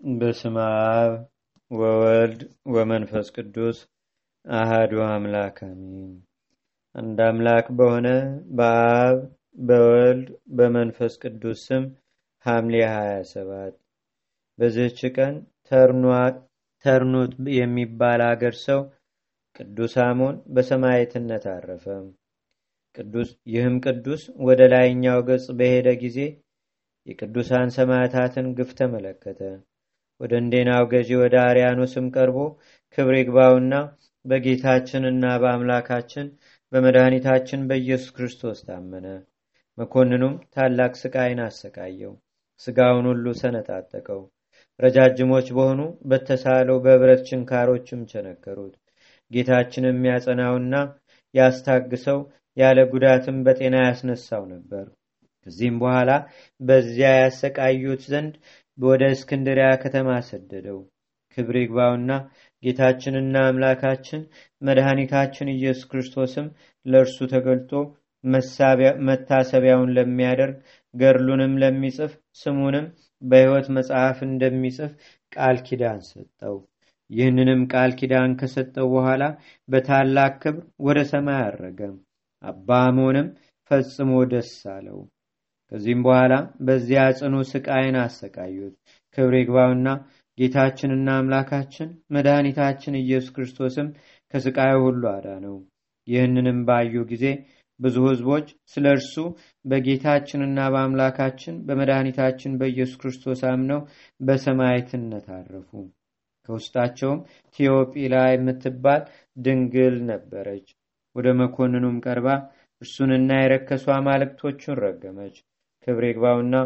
በስመ አብ ወወልድ ወመንፈስ ቅዱስ አህዱ አምላክ አሜን። አንድ አምላክ በሆነ በአብ በወልድ በመንፈስ ቅዱስ ስም ሐምሌ 27 በዚህች ቀን ተርኑት የሚባል አገር ሰው ቅዱስ አሞን በሰማዕትነት አረፈ። ቅዱስ ይህም ቅዱስ ወደ ላይኛው ገጽ በሄደ ጊዜ የቅዱሳን ሰማዕታትን ግፍ ተመለከተ። ወደ እንዴናው ገዢ ወደ አርያኖስም ቀርቦ ክብር ይግባውና በጌታችንና በአምላካችን በመድኃኒታችን በኢየሱስ ክርስቶስ ታመነ። መኮንኑም ታላቅ ስቃይን አሰቃየው። ስጋውን ሁሉ ሰነጣጠቀው። ረጃጅሞች በሆኑ በተሳለው በብረት ችንካሮችም ቸነከሩት። ጌታችን የሚያጸናውና ያስታግሰው ያለ ጉዳትም በጤና ያስነሳው ነበር። ከዚህም በኋላ በዚያ ያሰቃዩት ዘንድ ወደ እስክንድሪያ ከተማ ሰደደው። ክብር ይግባውና ጌታችንና አምላካችን መድኃኒታችን ኢየሱስ ክርስቶስም ለእርሱ ተገልጦ መታሰቢያውን ለሚያደርግ ገድሉንም ለሚጽፍ ስሙንም በሕይወት መጽሐፍ እንደሚጽፍ ቃል ኪዳን ሰጠው። ይህንንም ቃል ኪዳን ከሰጠው በኋላ በታላቅ ክብር ወደ ሰማይ አረገ። አባ ፈጽሞ ደስ አለው። ከዚህም በኋላ በዚያ ጽኑ ስቃይን አሰቃዩት። ክብር ይግባውና ጌታችንና አምላካችን መድኃኒታችን ኢየሱስ ክርስቶስም ከስቃዩ ሁሉ አዳነው። ይህንንም ባዩ ጊዜ ብዙ ሕዝቦች ስለ እርሱ በጌታችንና በአምላካችን በመድኃኒታችን በኢየሱስ ክርስቶስ አምነው በሰማዕትነት አረፉ። ከውስጣቸውም ቴዎጲላ የምትባል ድንግል ነበረች። ወደ መኮንኑም ቀርባ እርሱንና የረከሱ አማልክቶቹን ረገመች። ክብር ይግባውና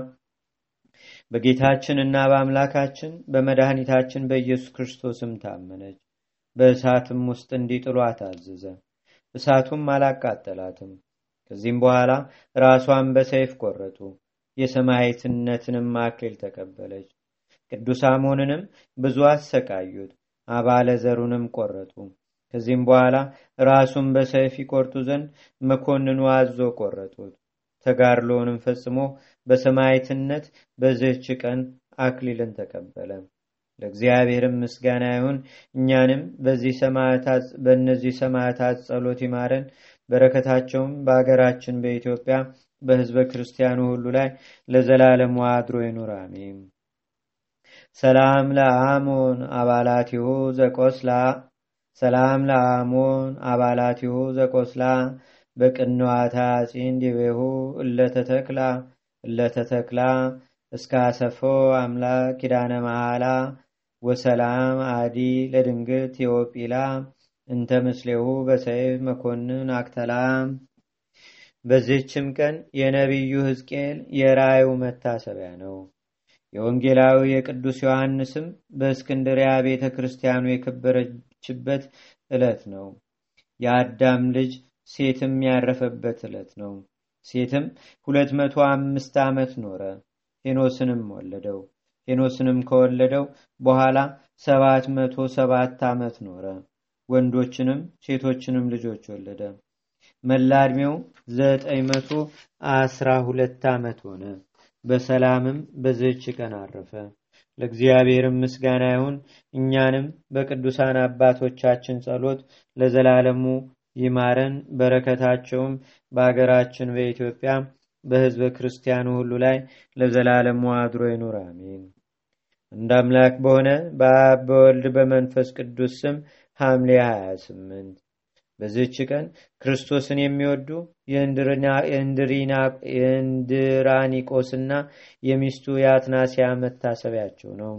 በጌታችንና በአምላካችን በመድኃኒታችን በኢየሱስ ክርስቶስም ታመነች። በእሳትም ውስጥ እንዲጥሏት አዘዘ። እሳቱም አላቃጠላትም። ከዚህም በኋላ ራሷን በሰይፍ ቆረጡ። የሰማዕትነትንም አክሊል ተቀበለች። ቅዱስ አሞንንም ብዙ አሰቃዩት። አባለ ዘሩንም ቆረጡ። ከዚህም በኋላ ራሱን በሰይፍ ይቆርጡ ዘንድ መኮንኑ አዞ ቆረጡት። ተጋድሎውንም ፈጽሞ በሰማዕትነት በዚህች ቀን አክሊልን ተቀበለ። ለእግዚአብሔርም ምስጋና ይሁን። እኛንም በእነዚህ ሰማዕታት ጸሎት ይማረን። በረከታቸውም በአገራችን በኢትዮጵያ በሕዝበ ክርስቲያኑ ሁሉ ላይ ለዘላለሙ አድሮ ይኑር፣ አሜን። ሰላም ለአሞን አባላቲሁ ዘቆስላ ሰላም ለአሞን አባላቲሁ ዘቆስላ በቅንዋታ ጺን ዲቤሁ እለተተክላ እለተተክላ እስከ አምላክ ኪዳነ መሃላ ወሰላም አዲ ለድንግል ቴዎጲላ እንተ ምስሌሁ በሰይፍ መኮንን አክተላ። በዚህችም ቀን የነቢዩ ሕዝቅኤል የራእዩ መታሰቢያ ነው። የወንጌላዊ የቅዱስ ዮሐንስም በእስክንድሪያ ቤተ ክርስቲያኑ የከበረችበት ዕለት ነው። የአዳም ልጅ ሴትም ያረፈበት ዕለት ነው። ሴትም ሁለት መቶ አምስት ዓመት ኖረ። ሄኖስንም ወለደው። ሄኖስንም ከወለደው በኋላ ሰባት መቶ ሰባት ዓመት ኖረ። ወንዶችንም ሴቶችንም ልጆች ወለደ። መላ ዕድሜው ዘጠኝ መቶ አስራ ሁለት ዓመት ሆነ። በሰላምም በዚህች ቀን አረፈ። ለእግዚአብሔርም ምስጋና ይሁን። እኛንም በቅዱሳን አባቶቻችን ጸሎት ለዘላለሙ ይማረን። በረከታቸውም በአገራችን በኢትዮጵያ በሕዝበ ክርስቲያኑ ሁሉ ላይ ለዘላለሙ አድሮ ይኑር፣ አሜን። እንደ አምላክ በሆነ በአብ በወልድ በመንፈስ ቅዱስ ስም ሐምሌ 28 በዚህች ቀን ክርስቶስን የሚወዱ የእንድራኒቆስና የሚስቱ የአትናሲያ መታሰቢያቸው ነው።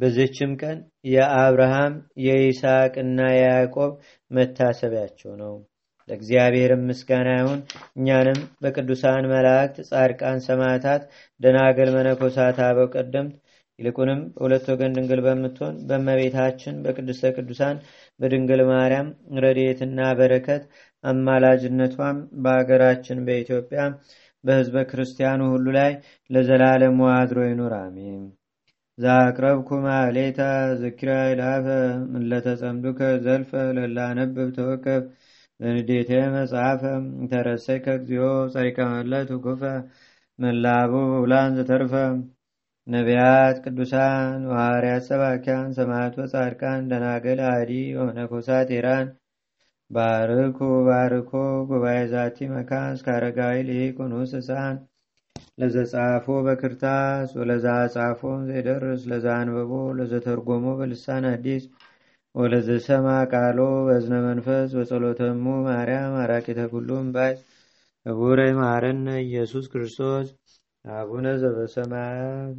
በዚህችም ቀን የአብርሃም የይስሐቅና የያዕቆብ መታሰቢያቸው ነው። ለእግዚአብሔርም ምስጋና ይሁን። እኛንም በቅዱሳን መላእክት፣ ጻድቃን፣ ሰማዕታት፣ ደናገል፣ መነኮሳት፣ አበው ቀደምት ይልቁንም በሁለት ወገን ድንግል በምትሆን በእመቤታችን በቅድስተ ቅዱሳን በድንግል ማርያም ረድኤትና በረከት አማላጅነቷም በአገራችን በኢትዮጵያ በሕዝበ ክርስቲያኑ ሁሉ ላይ ለዘላለሙ አድሮ ይኑር፣ አሜን። ዛቅረብኩ ማሌታ ዝኪራ ይላፈ ምለተጸምዱከ ዘልፈ ለላነብብ ተወከብ በንዴቴ መጽሐፈ ተረሰይከ እግዚኦ ጸሪቀ መለት ኩፈ መላቡ ውላን ዘተርፈ ነቢያት፣ ቅዱሳን፣ ሐዋርያት፣ ሰባኪያን፣ ሰማዕት፣ ወጻድቃን፣ ደናገል፣ አዲ ወመነኮሳት ኢራን ባርኩ ባርኮ ጉባኤ ዛቲ መካን እስከ አረጋዊ ህፃን ለዘጻፎ በክርታስ ወለዛ ጻፎም ዘይደርስ ለዛ አንበቦ ለዘተርጎሞ በልሳን አዲስ ወለዘሰማ ቃሎ በዝነ መንፈስ በጸሎተሙ ማርያም አራቂተ ኩሉም ባይ ህቡረ ማረነ ኢየሱስ ክርስቶስ አቡነ ዘበሰማያት